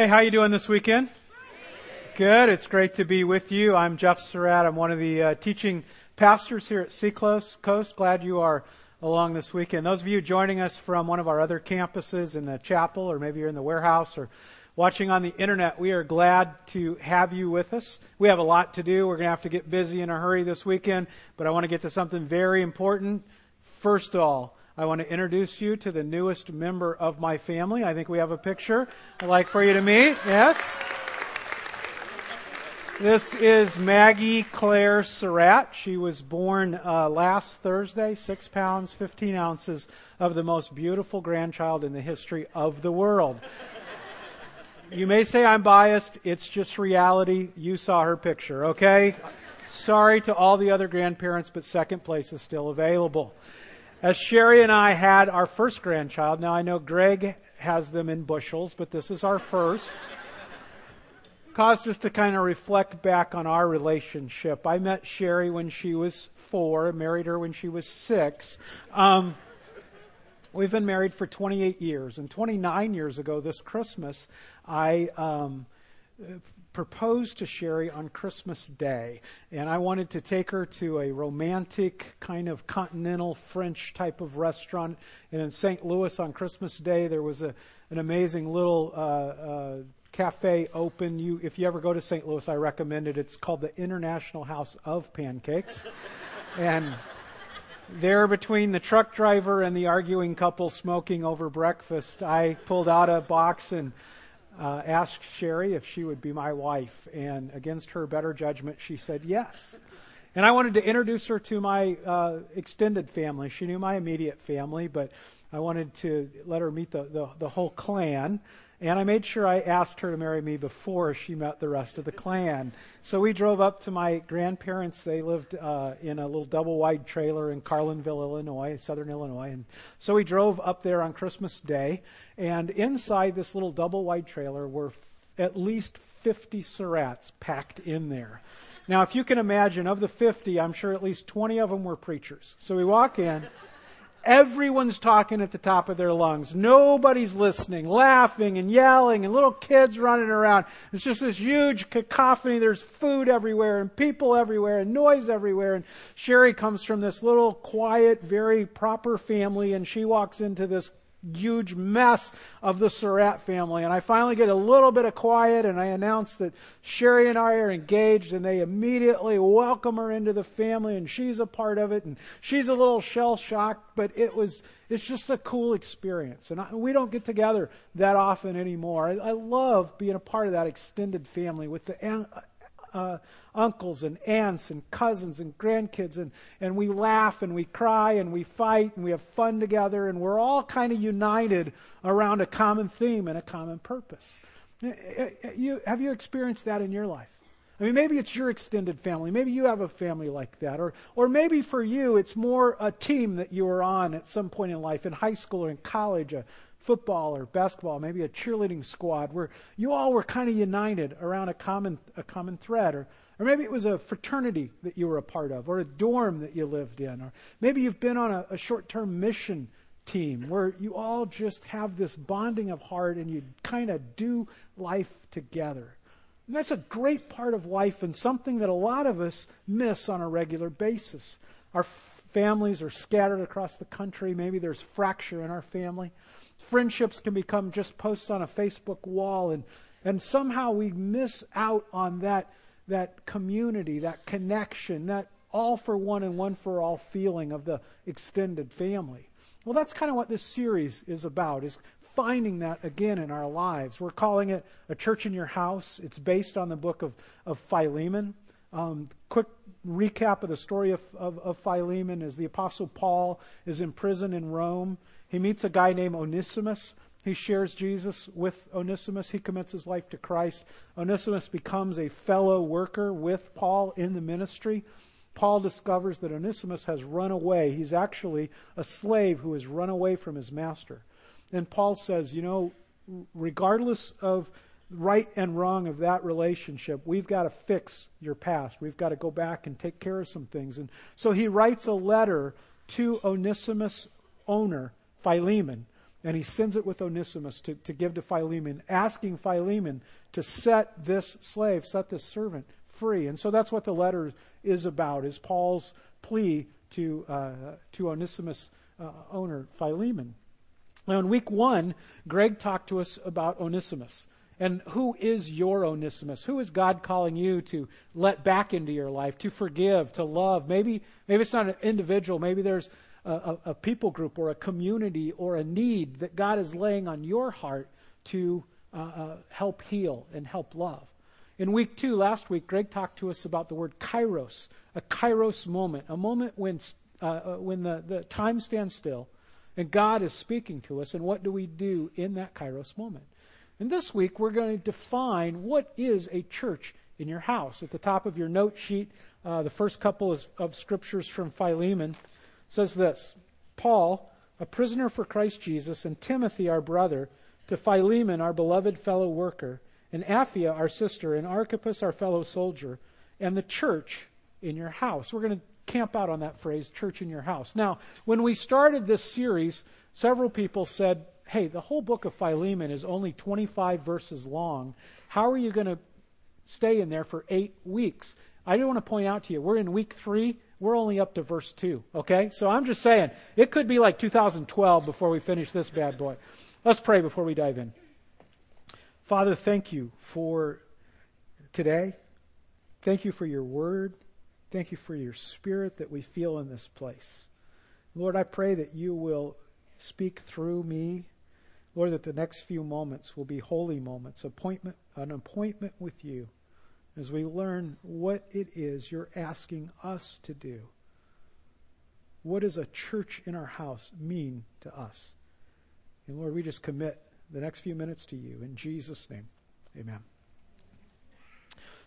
Hey, how are you doing this weekend? Good. It's great to be with you. I'm Jeff Surratt. I'm one of the uh, teaching pastors here at Seacoast. Coast. Glad you are along this weekend. Those of you joining us from one of our other campuses in the chapel, or maybe you're in the warehouse, or watching on the internet, we are glad to have you with us. We have a lot to do. We're going to have to get busy in a hurry this weekend, but I want to get to something very important. First of all, I want to introduce you to the newest member of my family. I think we have a picture I'd like for you to meet. Yes? This is Maggie Claire Surratt. She was born uh, last Thursday, six pounds, 15 ounces of the most beautiful grandchild in the history of the world. You may say I'm biased. It's just reality. You saw her picture, okay? Sorry to all the other grandparents, but second place is still available. As Sherry and I had our first grandchild, now I know Greg has them in bushels, but this is our first, caused us to kind of reflect back on our relationship. I met Sherry when she was four, married her when she was six. Um, we've been married for 28 years, and 29 years ago this Christmas, I um, proposed to Sherry on Christmas Day, and I wanted to take her to a romantic kind of continental French type of restaurant. And in St. Louis on Christmas Day, there was a, an amazing little uh, uh, cafe open. You, if you ever go to St. Louis, I recommend it. It's called the International House of Pancakes, and there between the truck driver and the arguing couple smoking over breakfast, I pulled out a box and uh, asked Sherry if she would be my wife, and against her better judgment, she said yes. And I wanted to introduce her to my uh, extended family. She knew my immediate family, but I wanted to let her meet the, the, the whole clan. And I made sure I asked her to marry me before she met the rest of the clan. So we drove up to my grandparents. They lived uh, in a little double wide trailer in Carlinville, Illinois, southern Illinois. And so we drove up there on Christmas Day. And inside this little double wide trailer were f- at least 50 Surratts packed in there. Now, if you can imagine, of the 50, I'm sure at least 20 of them were preachers. So we walk in. Everyone's talking at the top of their lungs. Nobody's listening, laughing and yelling, and little kids running around. It's just this huge cacophony. There's food everywhere, and people everywhere, and noise everywhere. And Sherry comes from this little, quiet, very proper family, and she walks into this huge mess of the Surratt family. And I finally get a little bit of quiet and I announce that Sherry and I are engaged and they immediately welcome her into the family and she's a part of it and she's a little shell shocked, but it was, it's just a cool experience. And I, we don't get together that often anymore. I, I love being a part of that extended family with the uh, uncles and aunts and cousins and grandkids, and, and we laugh and we cry and we fight and we have fun together, and we're all kind of united around a common theme and a common purpose. Uh, uh, uh, you, have you experienced that in your life? I mean, maybe it's your extended family. Maybe you have a family like that. Or, or maybe for you, it's more a team that you were on at some point in life, in high school or in college, a, football or basketball, maybe a cheerleading squad where you all were kind of united around a common a common thread or or maybe it was a fraternity that you were a part of or a dorm that you lived in or maybe you've been on a, a short-term mission team where you all just have this bonding of heart and you kind of do life together. And that's a great part of life and something that a lot of us miss on a regular basis. Our families are scattered across the country. Maybe there's fracture in our family friendships can become just posts on a Facebook wall, and, and somehow we miss out on that, that community, that connection, that all for one and one for all feeling of the extended family. Well, that's kind of what this series is about, is finding that again in our lives. We're calling it A Church in Your House. It's based on the book of, of Philemon. Um, quick recap of the story of, of, of Philemon is the Apostle Paul is in prison in Rome. He meets a guy named Onesimus. He shares Jesus with Onesimus. He commits his life to Christ. Onesimus becomes a fellow worker with Paul in the ministry. Paul discovers that Onesimus has run away. He's actually a slave who has run away from his master. And Paul says, you know, regardless of right and wrong of that relationship, we've got to fix your past. We've got to go back and take care of some things. And so he writes a letter to Onesimus' owner Philemon. And he sends it with Onesimus to, to give to Philemon, asking Philemon to set this slave, set this servant free. And so that's what the letter is about, is Paul's plea to, uh, to Onesimus' uh, owner, Philemon. Now, in week one, Greg talked to us about Onesimus. And who is your Onesimus? Who is God calling you to let back into your life, to forgive, to love? Maybe, maybe it's not an individual. Maybe there's a, a, a people group or a community or a need that God is laying on your heart to uh, uh, help heal and help love. In week two, last week, Greg talked to us about the word kairos, a kairos moment, a moment when, uh, uh, when the, the time stands still and God is speaking to us. And what do we do in that kairos moment? And this week, we're going to define what is a church in your house. At the top of your note sheet, uh, the first couple of, of scriptures from Philemon says this Paul, a prisoner for Christ Jesus, and Timothy, our brother, to Philemon, our beloved fellow worker, and Apphia, our sister, and Archippus, our fellow soldier, and the church in your house. We're going to camp out on that phrase, church in your house. Now, when we started this series, several people said, hey, the whole book of Philemon is only 25 verses long. How are you going to stay in there for eight weeks? I do want to point out to you, we're in week three. We're only up to verse 2, okay? So I'm just saying, it could be like 2012 before we finish this bad boy. Let's pray before we dive in. Father, thank you for today. Thank you for your word. Thank you for your spirit that we feel in this place. Lord, I pray that you will speak through me Lord, that the next few moments will be holy moments, appointment, an appointment with you as we learn what it is you're asking us to do. What does a church in our house mean to us? And Lord, we just commit the next few minutes to you. In Jesus' name, amen.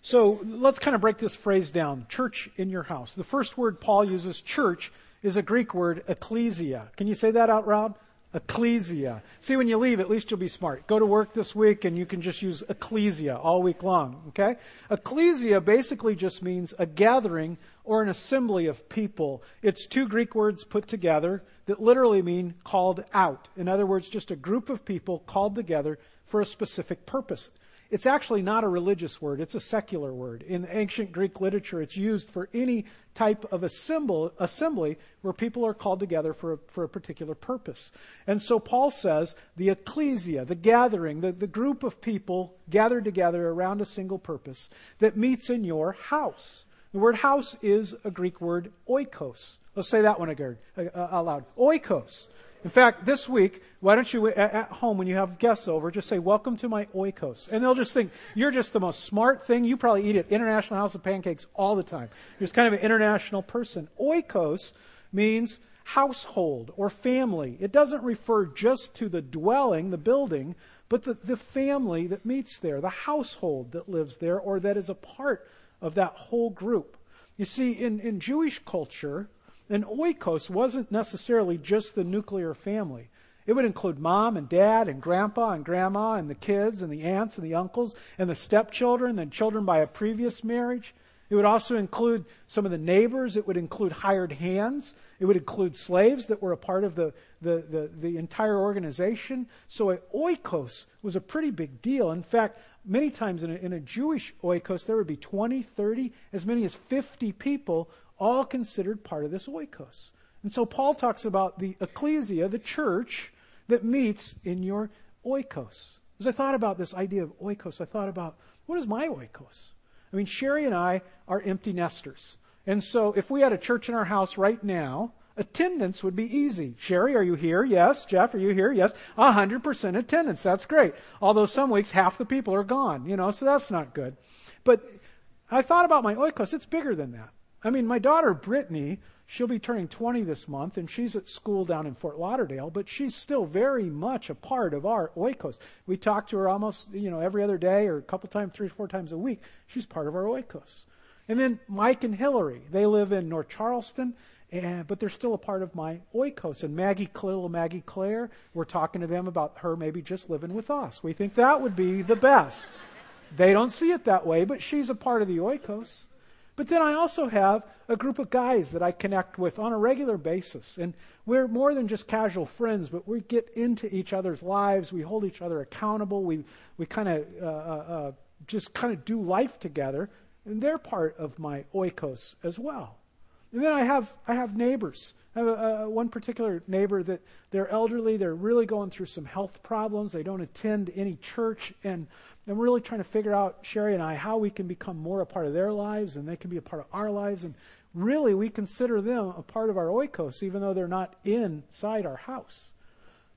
So let's kind of break this phrase down church in your house. The first word Paul uses, church, is a Greek word, ecclesia. Can you say that out loud? Ecclesia. See, when you leave, at least you'll be smart. Go to work this week and you can just use ecclesia all week long, okay? Ecclesia basically just means a gathering or an assembly of people. It's two Greek words put together that literally mean called out. In other words, just a group of people called together for a specific purpose. It's actually not a religious word, it's a secular word. In ancient Greek literature, it's used for any type of assembly where people are called together for a, for a particular purpose. And so Paul says the ecclesia, the gathering, the, the group of people gathered together around a single purpose that meets in your house. The word house is a Greek word oikos. Let's say that one again, uh, uh, aloud. Oikos. In fact, this week, why don't you at home when you have guests over, just say, "Welcome to my oikos," and they'll just think you're just the most smart thing. You probably eat at International House of Pancakes all the time. You're just kind of an international person. Oikos means household or family. It doesn't refer just to the dwelling, the building, but the, the family that meets there, the household that lives there, or that is a part of that whole group. You see, in, in Jewish culture, an oikos wasn't necessarily just the nuclear family. It would include mom and dad and grandpa and grandma and the kids and the aunts and the uncles and the stepchildren and children by a previous marriage. It would also include some of the neighbors. It would include hired hands. It would include slaves that were a part of the, the, the, the entire organization. So an oikos was a pretty big deal. In fact, many times in a, in a Jewish oikos, there would be 20, 30, as many as 50 people all considered part of this oikos. And so Paul talks about the ecclesia, the church that meets in your oikos. As I thought about this idea of oikos, I thought about what is my oikos? I mean, Sherry and I are empty nesters. And so if we had a church in our house right now, attendance would be easy. Sherry, are you here? Yes. Jeff, are you here? Yes. 100% attendance. That's great. Although some weeks half the people are gone, you know, so that's not good. But I thought about my oikos. It's bigger than that. I mean, my daughter Brittany, she'll be turning 20 this month, and she's at school down in Fort Lauderdale, but she's still very much a part of our oikos. We talk to her almost, you know, every other day or a couple times, three or four times a week. She's part of our oikos. And then Mike and Hillary, they live in North Charleston, and, but they're still a part of my oikos. And Maggie, little Maggie Claire, we're talking to them about her maybe just living with us. We think that would be the best. they don't see it that way, but she's a part of the oikos. But then I also have a group of guys that I connect with on a regular basis. And we're more than just casual friends, but we get into each other's lives. We hold each other accountable. We, we kind of uh, uh, uh, just kind of do life together. And they're part of my oikos as well. And then I have, I have neighbors. I have a, a, one particular neighbor that they're elderly. They're really going through some health problems. They don't attend any church. And I'm really trying to figure out, Sherry and I, how we can become more a part of their lives and they can be a part of our lives. And really, we consider them a part of our oikos, even though they're not inside our house.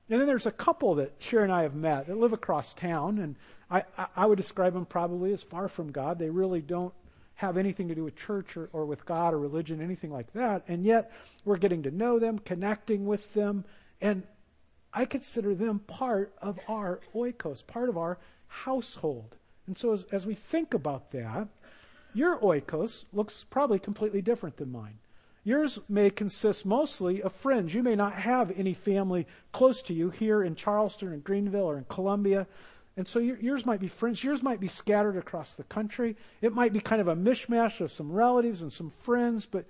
And then there's a couple that Sherry and I have met that live across town. And I, I, I would describe them probably as far from God. They really don't have anything to do with church or, or with God or religion, anything like that. And yet, we're getting to know them, connecting with them. And I consider them part of our oikos, part of our household. And so, as, as we think about that, your oikos looks probably completely different than mine. Yours may consist mostly of friends. You may not have any family close to you here in Charleston or Greenville or in Columbia. And so yours might be friends. Yours might be scattered across the country. It might be kind of a mishmash of some relatives and some friends. But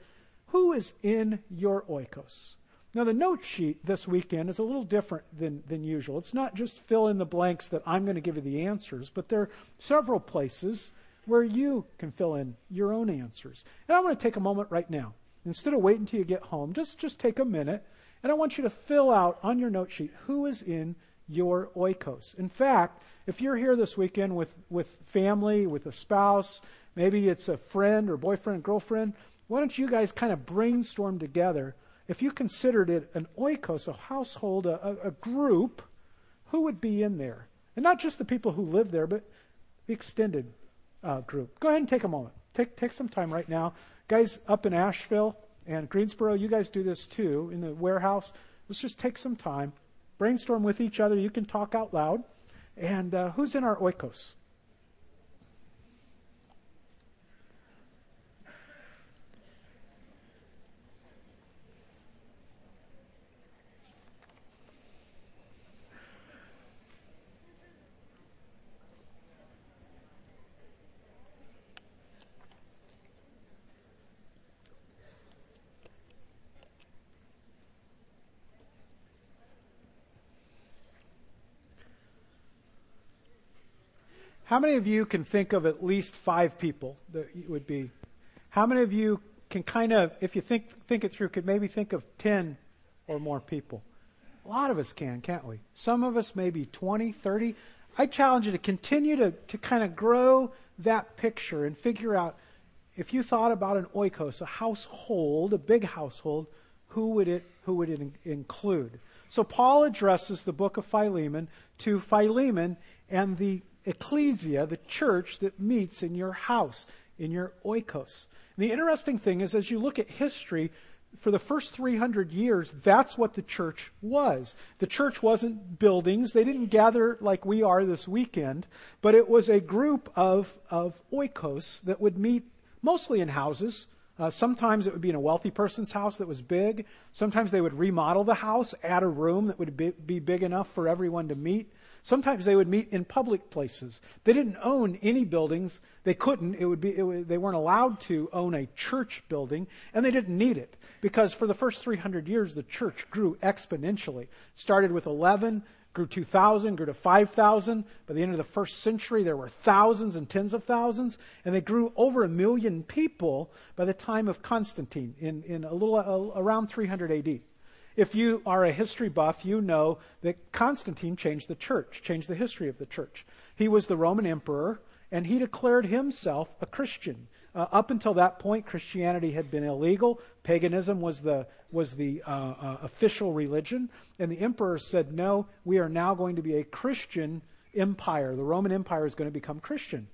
who is in your oikos? Now, the note sheet this weekend is a little different than, than usual. It's not just fill in the blanks that I'm going to give you the answers, but there are several places where you can fill in your own answers. And I want to take a moment right now. Instead of waiting until you get home, just, just take a minute, and I want you to fill out on your note sheet who is in your oikos. In fact, if you're here this weekend with, with family, with a spouse, maybe it's a friend or boyfriend, girlfriend, why don't you guys kind of brainstorm together if you considered it an oikos, a household, a, a, group, who would be in there? And not just the people who live there, but the extended uh, group. Go ahead and take a moment. Take, take some time right now. Guys up in Asheville and Greensboro, you guys do this too in the warehouse. Let's just take some time, brainstorm with each other. You can talk out loud. And uh, who's in our oikos? How many of you can think of at least five people that would be? How many of you can kind of, if you think think it through, could maybe think of ten or more people? A lot of us can, can't we? Some of us maybe 20, 30. I challenge you to continue to, to kind of grow that picture and figure out if you thought about an oikos, a household, a big household, who would it who would it in, include? So Paul addresses the book of Philemon to Philemon and the ecclesia, the church that meets in your house, in your oikos. And the interesting thing is, as you look at history, for the first 300 years, that's what the church was. The church wasn't buildings. They didn't gather like we are this weekend, but it was a group of, of oikos that would meet mostly in houses. Uh, sometimes it would be in a wealthy person's house that was big. Sometimes they would remodel the house, add a room that would be, be big enough for everyone to meet. Sometimes they would meet in public places. They didn't own any buildings. They couldn't. It would be, it they weren't allowed to own a church building, and they didn't need it because for the first 300 years, the church grew exponentially. Started with 11, grew 2,000, grew to 5,000. By the end of the first century, there were thousands and tens of thousands, and they grew over a million people by the time of Constantine in, in a little uh, around 300 AD. If you are a history buff, you know that Constantine changed the church, changed the history of the church. He was the Roman emperor, and he declared himself a Christian. Uh, up until that point, Christianity had been illegal. Paganism was the was the uh, uh, official religion, and the emperor said, "No, we are now going to be a Christian empire. The Roman Empire is going to become Christian."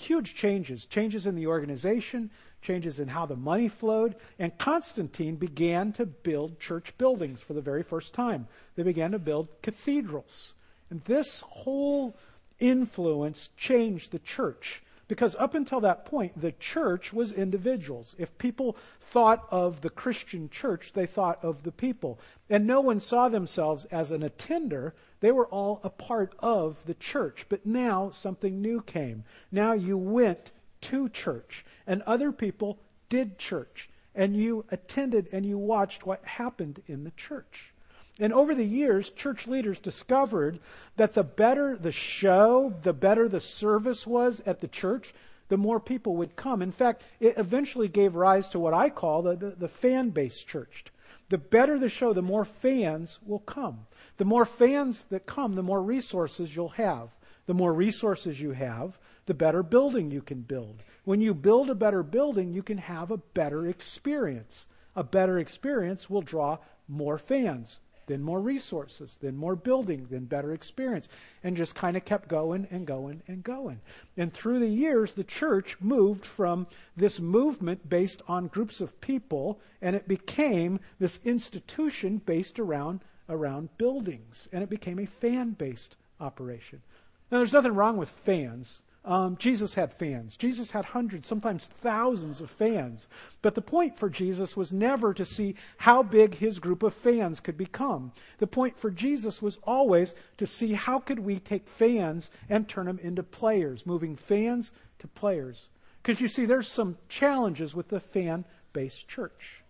Huge changes, changes in the organization, changes in how the money flowed, and Constantine began to build church buildings for the very first time. They began to build cathedrals. And this whole influence changed the church. Because up until that point, the church was individuals. If people thought of the Christian church, they thought of the people. And no one saw themselves as an attender. They were all a part of the church. But now something new came. Now you went to church, and other people did church, and you attended and you watched what happened in the church. And over the years, church leaders discovered that the better the show, the better the service was at the church, the more people would come. In fact, it eventually gave rise to what I call the, the, the fan based church. The better the show, the more fans will come. The more fans that come, the more resources you'll have. The more resources you have, the better building you can build. When you build a better building, you can have a better experience. A better experience will draw more fans then more resources, then more building, then better experience, and just kind of kept going and going and going. And through the years, the church moved from this movement based on groups of people, and it became this institution based around, around buildings, and it became a fan based operation. Now, there's nothing wrong with fans. Um, Jesus had fans. Jesus had hundreds, sometimes thousands of fans. But the point for Jesus was never to see how big his group of fans could become. The point for Jesus was always to see how could we take fans and turn them into players, moving fans to players. Because you see, there's some challenges with the fan based church.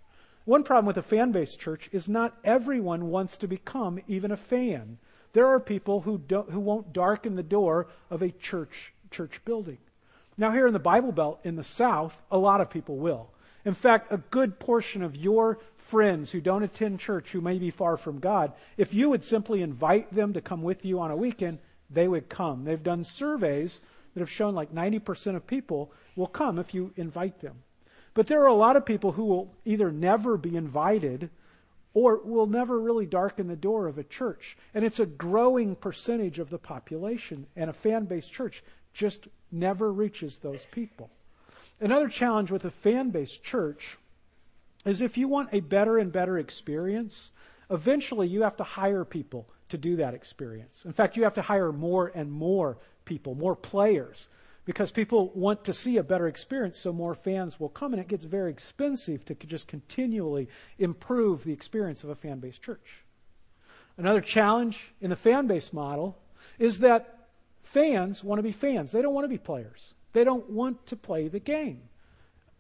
One problem with a fan based church is not everyone wants to become even a fan. There are people who, who won't darken the door of a church church building. Now, here in the Bible Belt in the South, a lot of people will. In fact, a good portion of your friends who don't attend church, who may be far from God, if you would simply invite them to come with you on a weekend, they would come. They've done surveys that have shown like 90% of people will come if you invite them. But there are a lot of people who will either never be invited or will never really darken the door of a church. And it's a growing percentage of the population. And a fan based church just never reaches those people. Another challenge with a fan based church is if you want a better and better experience, eventually you have to hire people to do that experience. In fact, you have to hire more and more people, more players, because people want to see a better experience, so more fans will come, and it gets very expensive to just continually improve the experience of a fan based church. Another challenge in the fan based model is that Fans want to be fans. They don't want to be players. They don't want to play the game.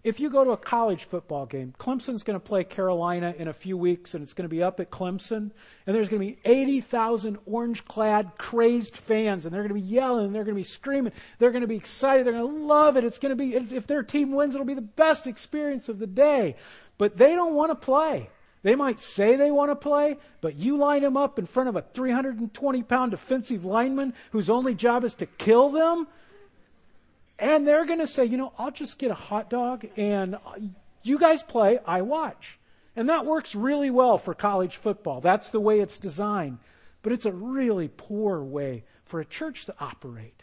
If you go to a college football game, Clemson's going to play Carolina in a few weeks, and it's going to be up at Clemson, and there's going to be 80,000 orange clad, crazed fans, and they're going to be yelling, and they're going to be screaming. They're going to be excited. They're going to love it. It's going to be, if their team wins, it'll be the best experience of the day. But they don't want to play. They might say they want to play, but you line them up in front of a 320 pound defensive lineman whose only job is to kill them, and they're going to say, you know, I'll just get a hot dog and uh, you guys play, I watch. And that works really well for college football. That's the way it's designed. But it's a really poor way for a church to operate.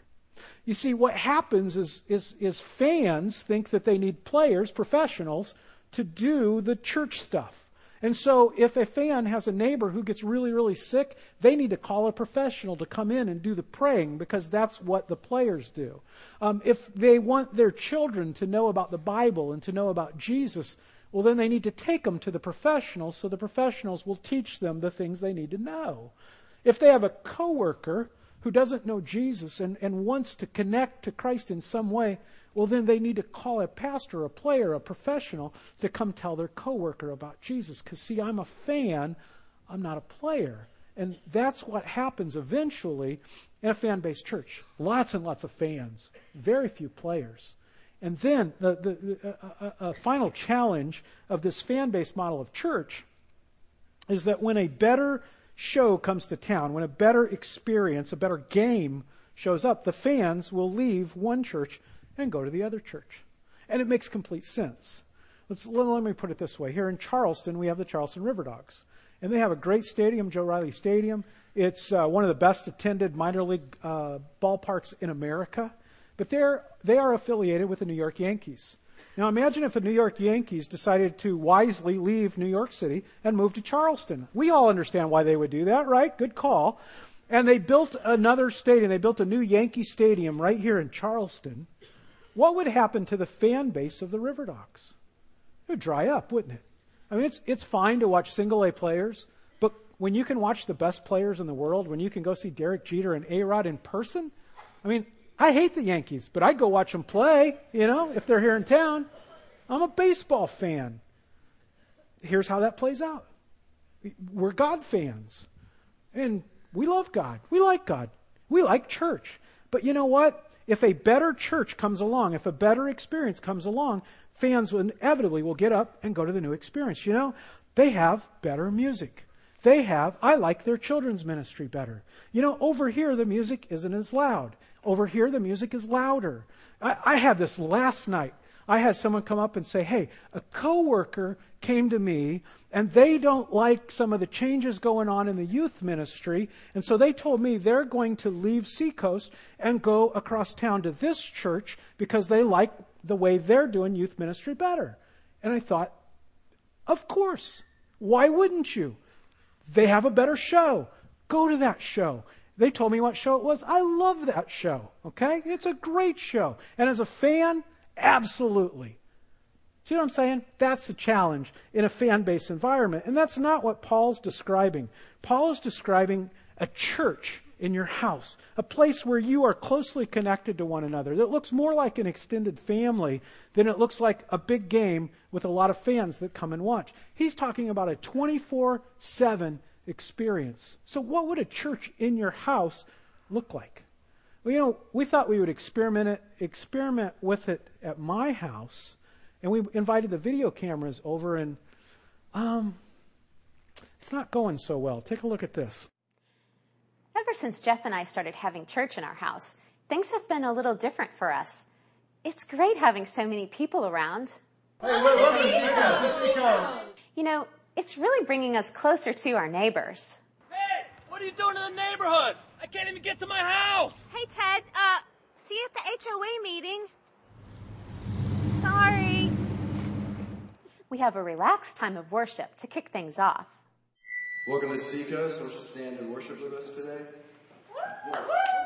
You see, what happens is, is, is fans think that they need players, professionals, to do the church stuff. And so, if a fan has a neighbor who gets really, really sick, they need to call a professional to come in and do the praying because that's what the players do. Um, if they want their children to know about the Bible and to know about Jesus, well, then they need to take them to the professionals so the professionals will teach them the things they need to know. If they have a coworker who doesn't know Jesus and, and wants to connect to Christ in some way, well, then they need to call a pastor, a player, a professional to come tell their coworker about Jesus. Because, see, I'm a fan, I'm not a player. And that's what happens eventually in a fan based church. Lots and lots of fans, very few players. And then the, the, the final challenge of this fan based model of church is that when a better show comes to town, when a better experience, a better game shows up, the fans will leave one church and go to the other church. And it makes complete sense. Let's, let me put it this way. Here in Charleston, we have the Charleston River Dogs. And they have a great stadium, Joe Riley Stadium. It's uh, one of the best attended minor league uh, ballparks in America. But they're, they are affiliated with the New York Yankees. Now imagine if the New York Yankees decided to wisely leave New York City and move to Charleston. We all understand why they would do that, right? Good call. And they built another stadium. They built a new Yankee Stadium right here in Charleston what would happen to the fan base of the River? It would dry up, wouldn't it? I mean, it's, it's fine to watch single A players, but when you can watch the best players in the world, when you can go see Derek Jeter and A Rod in person, I mean, I hate the Yankees, but I'd go watch them play, you know, if they're here in town. I'm a baseball fan. Here's how that plays out. We're God fans. And we love God. We like God. We like church. But you know what? If a better church comes along, if a better experience comes along, fans will inevitably will get up and go to the new experience. You know, they have better music. They have, I like their children's ministry better. You know, over here the music isn't as loud. Over here the music is louder. I, I had this last night. I had someone come up and say, hey, a coworker came to me and they don't like some of the changes going on in the youth ministry. And so they told me they're going to leave Seacoast and go across town to this church because they like the way they're doing youth ministry better. And I thought, of course. Why wouldn't you? They have a better show. Go to that show. They told me what show it was. I love that show. Okay? It's a great show. And as a fan, absolutely. See what I'm saying? That's the challenge in a fan based environment. And that's not what Paul's describing. Paul is describing a church in your house, a place where you are closely connected to one another that looks more like an extended family than it looks like a big game with a lot of fans that come and watch. He's talking about a 24 7 experience. So, what would a church in your house look like? Well, you know, we thought we would experiment it, experiment with it at my house and we invited the video cameras over, and um, it's not going so well. Take a look at this. Ever since Jeff and I started having church in our house, things have been a little different for us. It's great having so many people around. Hey, You know, it's really bringing us closer to our neighbors. Hey, what are you doing in the neighborhood? I can't even get to my house. Hey, Ted, uh, see you at the HOA meeting. Sorry. We have a relaxed time of worship to kick things off. Welcome to Seacoast. Won't you stand and worship with us today? It's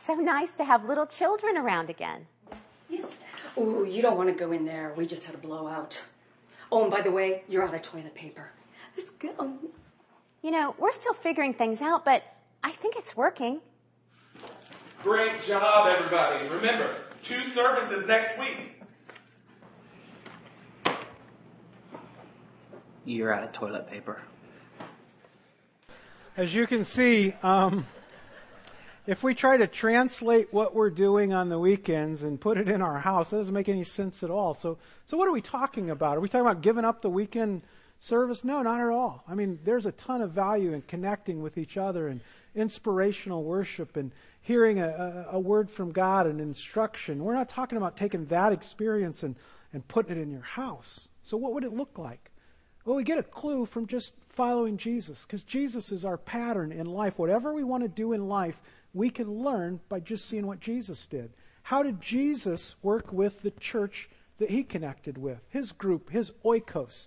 so nice to have little children around again. Yes. Oh, you don't want to go in there. We just had a blowout. Oh, and by the way, you're out of toilet paper. Let's go. You know, we're still figuring things out, but I think it's working. Great job, everybody. Remember, two services next week. You're out of toilet paper. As you can see, um, if we try to translate what we're doing on the weekends and put it in our house, that doesn't make any sense at all. So, so what are we talking about? Are we talking about giving up the weekend service? No, not at all. I mean, there's a ton of value in connecting with each other and inspirational worship and hearing a, a, a, word from God and instruction. We're not talking about taking that experience and, and putting it in your house. So, what would it look like? Well, we get a clue from just following Jesus because Jesus is our pattern in life. Whatever we want to do in life, we can learn by just seeing what Jesus did. How did Jesus work with the church that he connected with, his group, his oikos?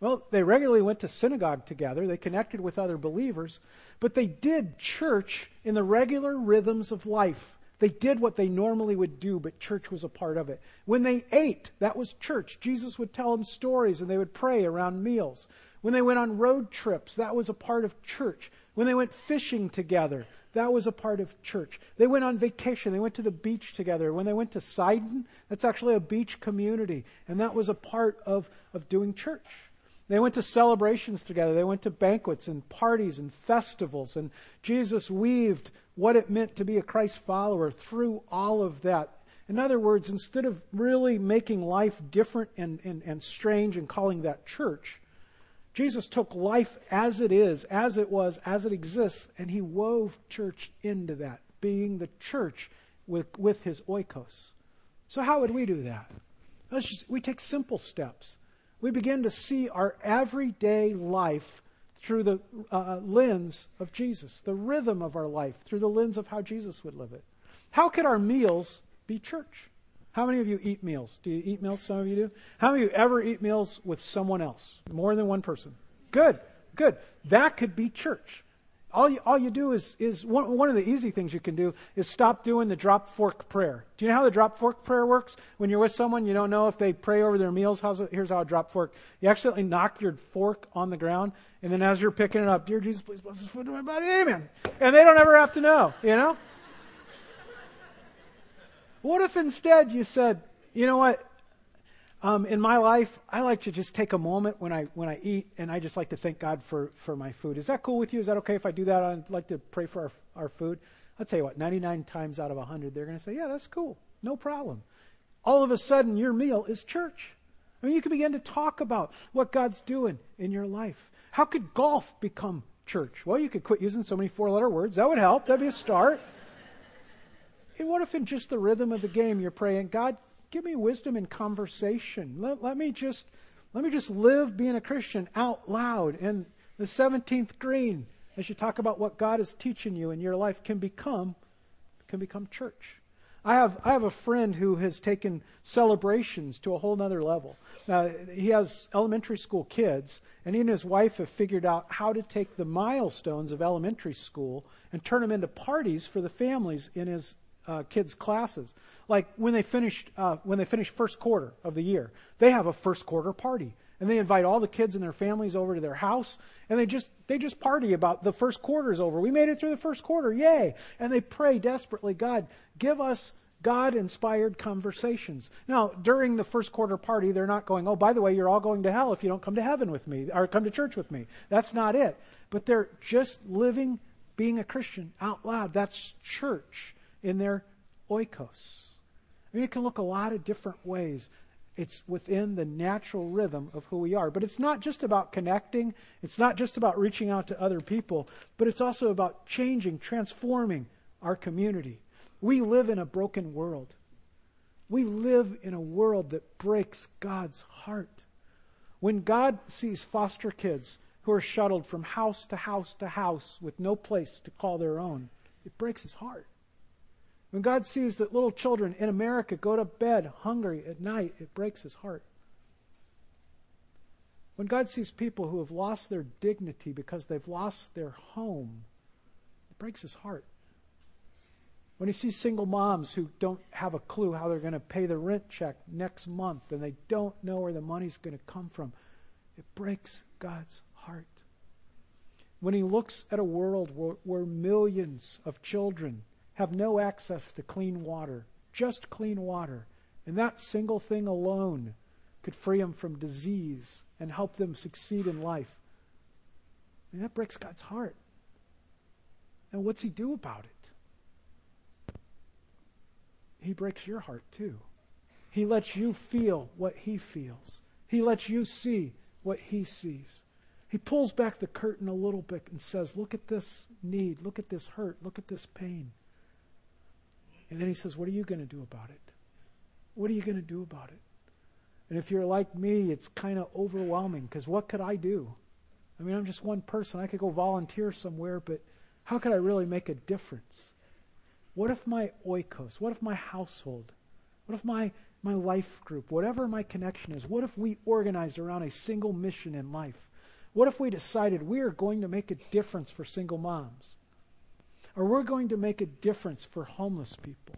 Well, they regularly went to synagogue together, they connected with other believers, but they did church in the regular rhythms of life. They did what they normally would do, but church was a part of it. When they ate, that was church. Jesus would tell them stories and they would pray around meals. When they went on road trips, that was a part of church. When they went fishing together, that was a part of church. They went on vacation. They went to the beach together. When they went to Sidon, that's actually a beach community. And that was a part of, of doing church. They went to celebrations together. They went to banquets and parties and festivals. And Jesus weaved what it meant to be a Christ follower through all of that. In other words, instead of really making life different and, and, and strange and calling that church, Jesus took life as it is, as it was, as it exists, and he wove church into that, being the church with, with his oikos. So, how would we do that? Just, we take simple steps we begin to see our everyday life through the uh, lens of Jesus, the rhythm of our life through the lens of how Jesus would live it. How could our meals be church? How many of you eat meals? Do you eat meals? Some of you do. How many of you ever eat meals with someone else? More than one person. Good, good. That could be church. all you, all you do is, is one, one of the easy things you can do is stop doing the drop fork prayer. Do you know how the drop fork prayer works? When you're with someone, you don't know if they pray over their meals. How's it, here's how a drop fork. You accidentally knock your fork on the ground, and then as you're picking it up, Dear Jesus, please bless this food to my body. Amen. And they don't ever have to know, you know? What if instead you said, you know what? Um, in my life, I like to just take a moment when I when I eat, and I just like to thank God for for my food. Is that cool with you? Is that okay if I do that? I'd like to pray for our our food. I'll tell you what, 99 times out of 100, they're going to say, yeah, that's cool, no problem. All of a sudden, your meal is church. I mean, you can begin to talk about what God's doing in your life. How could golf become church? Well, you could quit using so many four-letter words. That would help. That'd be a start. And what if in just the rhythm of the game you're praying, God, give me wisdom in conversation. Let, let me just let me just live being a Christian out loud. in the 17th green, as you talk about what God is teaching you in your life, can become can become church. I have I have a friend who has taken celebrations to a whole nother level. Now he has elementary school kids, and he and his wife have figured out how to take the milestones of elementary school and turn them into parties for the families in his uh, kids' classes. Like when they finished uh, when they finish first quarter of the year, they have a first quarter party, and they invite all the kids and their families over to their house, and they just they just party about the first quarter's over. We made it through the first quarter, yay! And they pray desperately, God, give us God inspired conversations. Now, during the first quarter party, they're not going, oh, by the way, you're all going to hell if you don't come to heaven with me or come to church with me. That's not it. But they're just living, being a Christian out loud. That's church in their oikos. I mean, it can look a lot of different ways. It's within the natural rhythm of who we are. But it's not just about connecting, it's not just about reaching out to other people, but it's also about changing, transforming our community. We live in a broken world. We live in a world that breaks God's heart. When God sees foster kids who are shuttled from house to house to house with no place to call their own, it breaks his heart. When God sees that little children in America go to bed hungry at night, it breaks his heart. When God sees people who have lost their dignity because they've lost their home, it breaks his heart. When he sees single moms who don't have a clue how they're going to pay the rent check next month and they don't know where the money's going to come from, it breaks God's heart. When he looks at a world where, where millions of children have no access to clean water, just clean water. And that single thing alone could free them from disease and help them succeed in life. And that breaks God's heart. And what's He do about it? He breaks your heart too. He lets you feel what He feels, He lets you see what He sees. He pulls back the curtain a little bit and says, Look at this need, look at this hurt, look at this pain. And then he says, What are you going to do about it? What are you going to do about it? And if you're like me, it's kind of overwhelming because what could I do? I mean, I'm just one person. I could go volunteer somewhere, but how could I really make a difference? What if my oikos, what if my household, what if my, my life group, whatever my connection is, what if we organized around a single mission in life? What if we decided we are going to make a difference for single moms? Or we're going to make a difference for homeless people.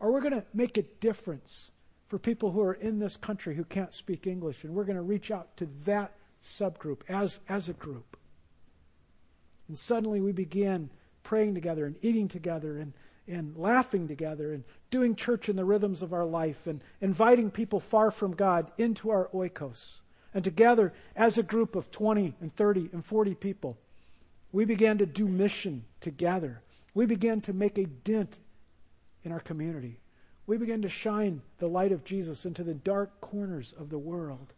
Or we're going to make a difference for people who are in this country who can't speak English. And we're going to reach out to that subgroup as, as a group. And suddenly we began praying together and eating together and, and laughing together and doing church in the rhythms of our life and inviting people far from God into our oikos. And together, as a group of 20 and 30 and 40 people, we began to do mission together. We began to make a dent in our community. We began to shine the light of Jesus into the dark corners of the world.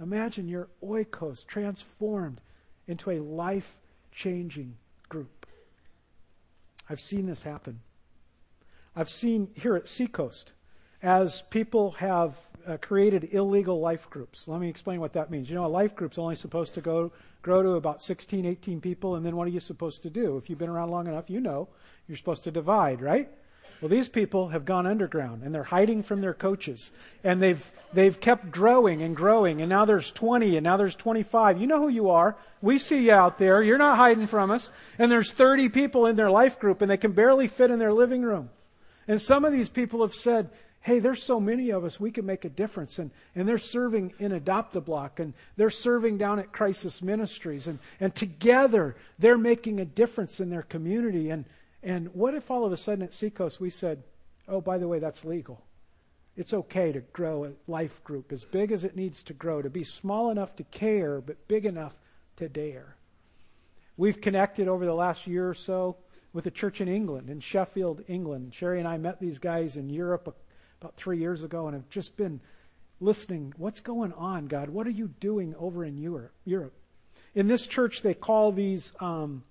Imagine your oikos transformed into a life changing group. I've seen this happen. I've seen here at Seacoast as people have uh, created illegal life groups. Let me explain what that means. You know, a life group's only supposed to go grow to about 16, 18 people, and then what are you supposed to do? If you've been around long enough, you know you're supposed to divide, right? Well, these people have gone underground and they're hiding from their coaches and they've, they've kept growing and growing and now there's 20 and now there's 25. You know who you are. We see you out there. You're not hiding from us. And there's 30 people in their life group and they can barely fit in their living room. And some of these people have said, hey, there's so many of us, we can make a difference. And, and they're serving in Adopt a Block, and they're serving down at Crisis Ministries, and, and together they're making a difference in their community. And, and what if all of a sudden at Seacoast we said, oh, by the way, that's legal? It's okay to grow a life group as big as it needs to grow, to be small enough to care, but big enough to dare. We've connected over the last year or so with a church in England, in Sheffield, England. Sherry and I met these guys in Europe about three years ago and have just been listening. What's going on, God? What are you doing over in Europe? In this church, they call these um,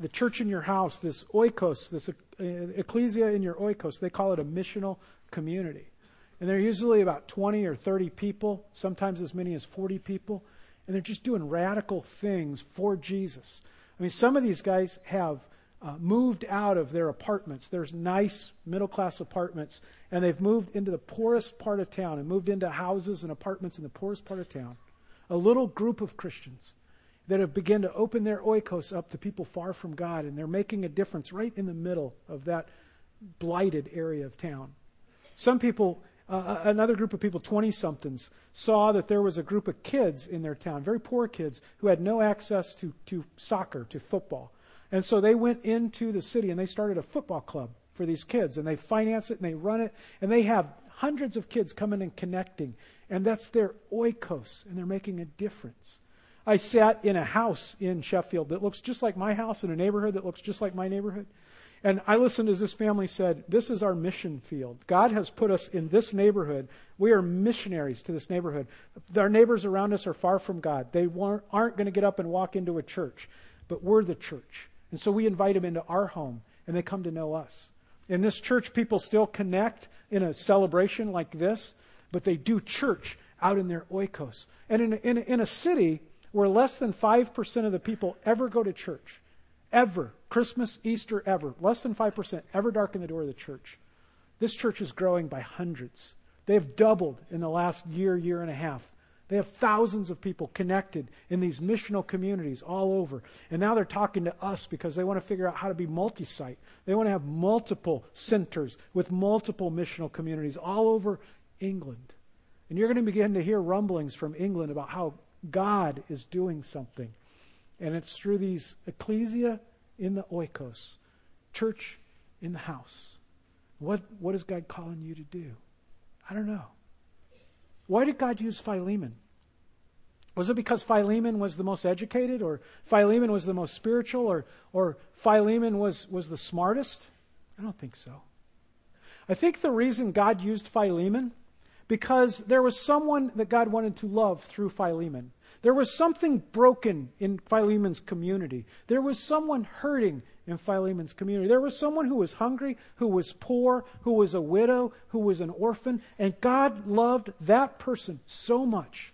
the church in your house, this oikos, this uh, ecclesia in your oikos. They call it a missional community. And they're usually about 20 or 30 people, sometimes as many as 40 people. And they're just doing radical things for Jesus. I mean, some of these guys have uh, moved out of their apartments. There's nice middle class apartments, and they've moved into the poorest part of town and moved into houses and apartments in the poorest part of town. A little group of Christians that have begun to open their oikos up to people far from God, and they're making a difference right in the middle of that blighted area of town. Some people, uh, uh another group of people, 20 somethings, saw that there was a group of kids in their town, very poor kids, who had no access to, to soccer, to football. And so they went into the city and they started a football club for these kids and they finance it and they run it and they have hundreds of kids coming and connecting and that's their oikos and they're making a difference. I sat in a house in Sheffield that looks just like my house in a neighborhood that looks just like my neighborhood. And I listened as this family said, This is our mission field. God has put us in this neighborhood. We are missionaries to this neighborhood. Our neighbors around us are far from God. They aren't going to get up and walk into a church, but we're the church. And so we invite them into our home, and they come to know us. In this church, people still connect in a celebration like this, but they do church out in their oikos. And in a, in a, in a city where less than 5% of the people ever go to church, ever, Christmas, Easter, ever, less than 5% ever darken the door of the church, this church is growing by hundreds. They have doubled in the last year, year and a half. They have thousands of people connected in these missional communities all over. And now they're talking to us because they want to figure out how to be multi site. They want to have multiple centers with multiple missional communities all over England. And you're going to begin to hear rumblings from England about how God is doing something. And it's through these ecclesia in the oikos, church in the house. What, what is God calling you to do? I don't know. Why did God use Philemon? Was it because Philemon was the most educated, or Philemon was the most spiritual, or, or Philemon was, was the smartest? I don't think so. I think the reason God used Philemon, because there was someone that God wanted to love through Philemon. There was something broken in Philemon's community. There was someone hurting in Philemon's community. There was someone who was hungry, who was poor, who was a widow, who was an orphan, and God loved that person so much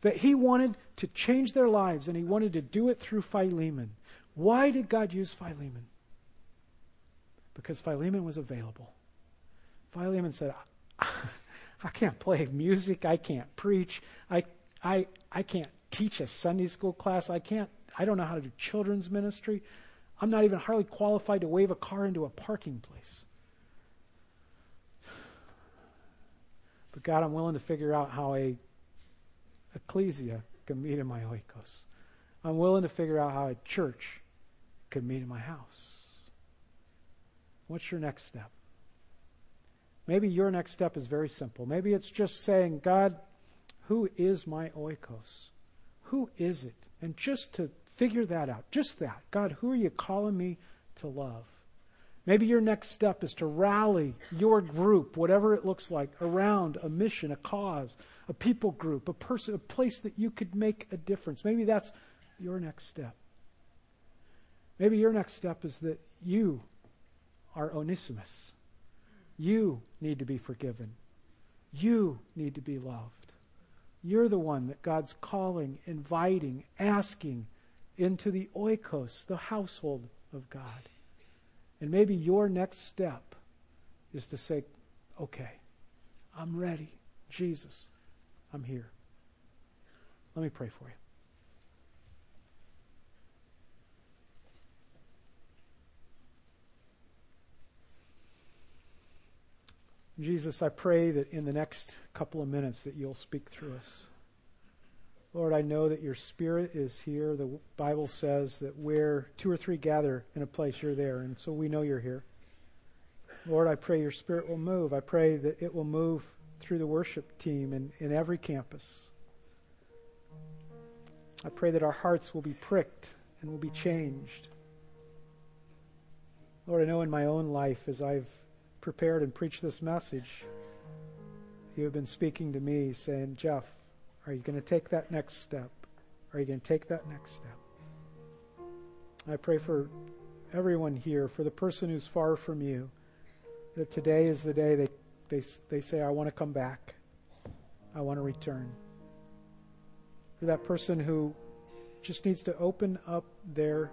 that he wanted to change their lives and he wanted to do it through Philemon. Why did God use Philemon? Because Philemon was available. Philemon said, I can't play music, I can't preach, I, I, I can't teach a Sunday school class, I can't I don't know how to do children's ministry. I'm not even hardly qualified to wave a car into a parking place. But God, I'm willing to figure out how a ecclesia can meet in my oikos. I'm willing to figure out how a church can meet in my house. What's your next step? Maybe your next step is very simple. Maybe it's just saying, God, who is my oikos? Who is it? And just to Figure that out. Just that. God, who are you calling me to love? Maybe your next step is to rally your group, whatever it looks like, around a mission, a cause, a people group, a person, a place that you could make a difference. Maybe that's your next step. Maybe your next step is that you are Onesimus. You need to be forgiven. You need to be loved. You're the one that God's calling, inviting, asking, into the oikos, the household of God. And maybe your next step is to say, okay, I'm ready. Jesus, I'm here. Let me pray for you. Jesus, I pray that in the next couple of minutes that you'll speak through us. Lord, I know that your spirit is here. The Bible says that where two or three gather in a place, you're there. And so we know you're here. Lord, I pray your spirit will move. I pray that it will move through the worship team in, in every campus. I pray that our hearts will be pricked and will be changed. Lord, I know in my own life as I've prepared and preached this message, you have been speaking to me saying, Jeff, are you going to take that next step? Are you going to take that next step? I pray for everyone here, for the person who's far from you, that today is the day they, they, they say, I want to come back. I want to return. For that person who just needs to open up their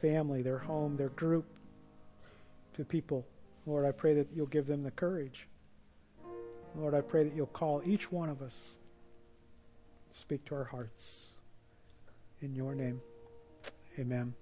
family, their home, their group to people. Lord, I pray that you'll give them the courage. Lord, I pray that you'll call each one of us, speak to our hearts. In your name, amen.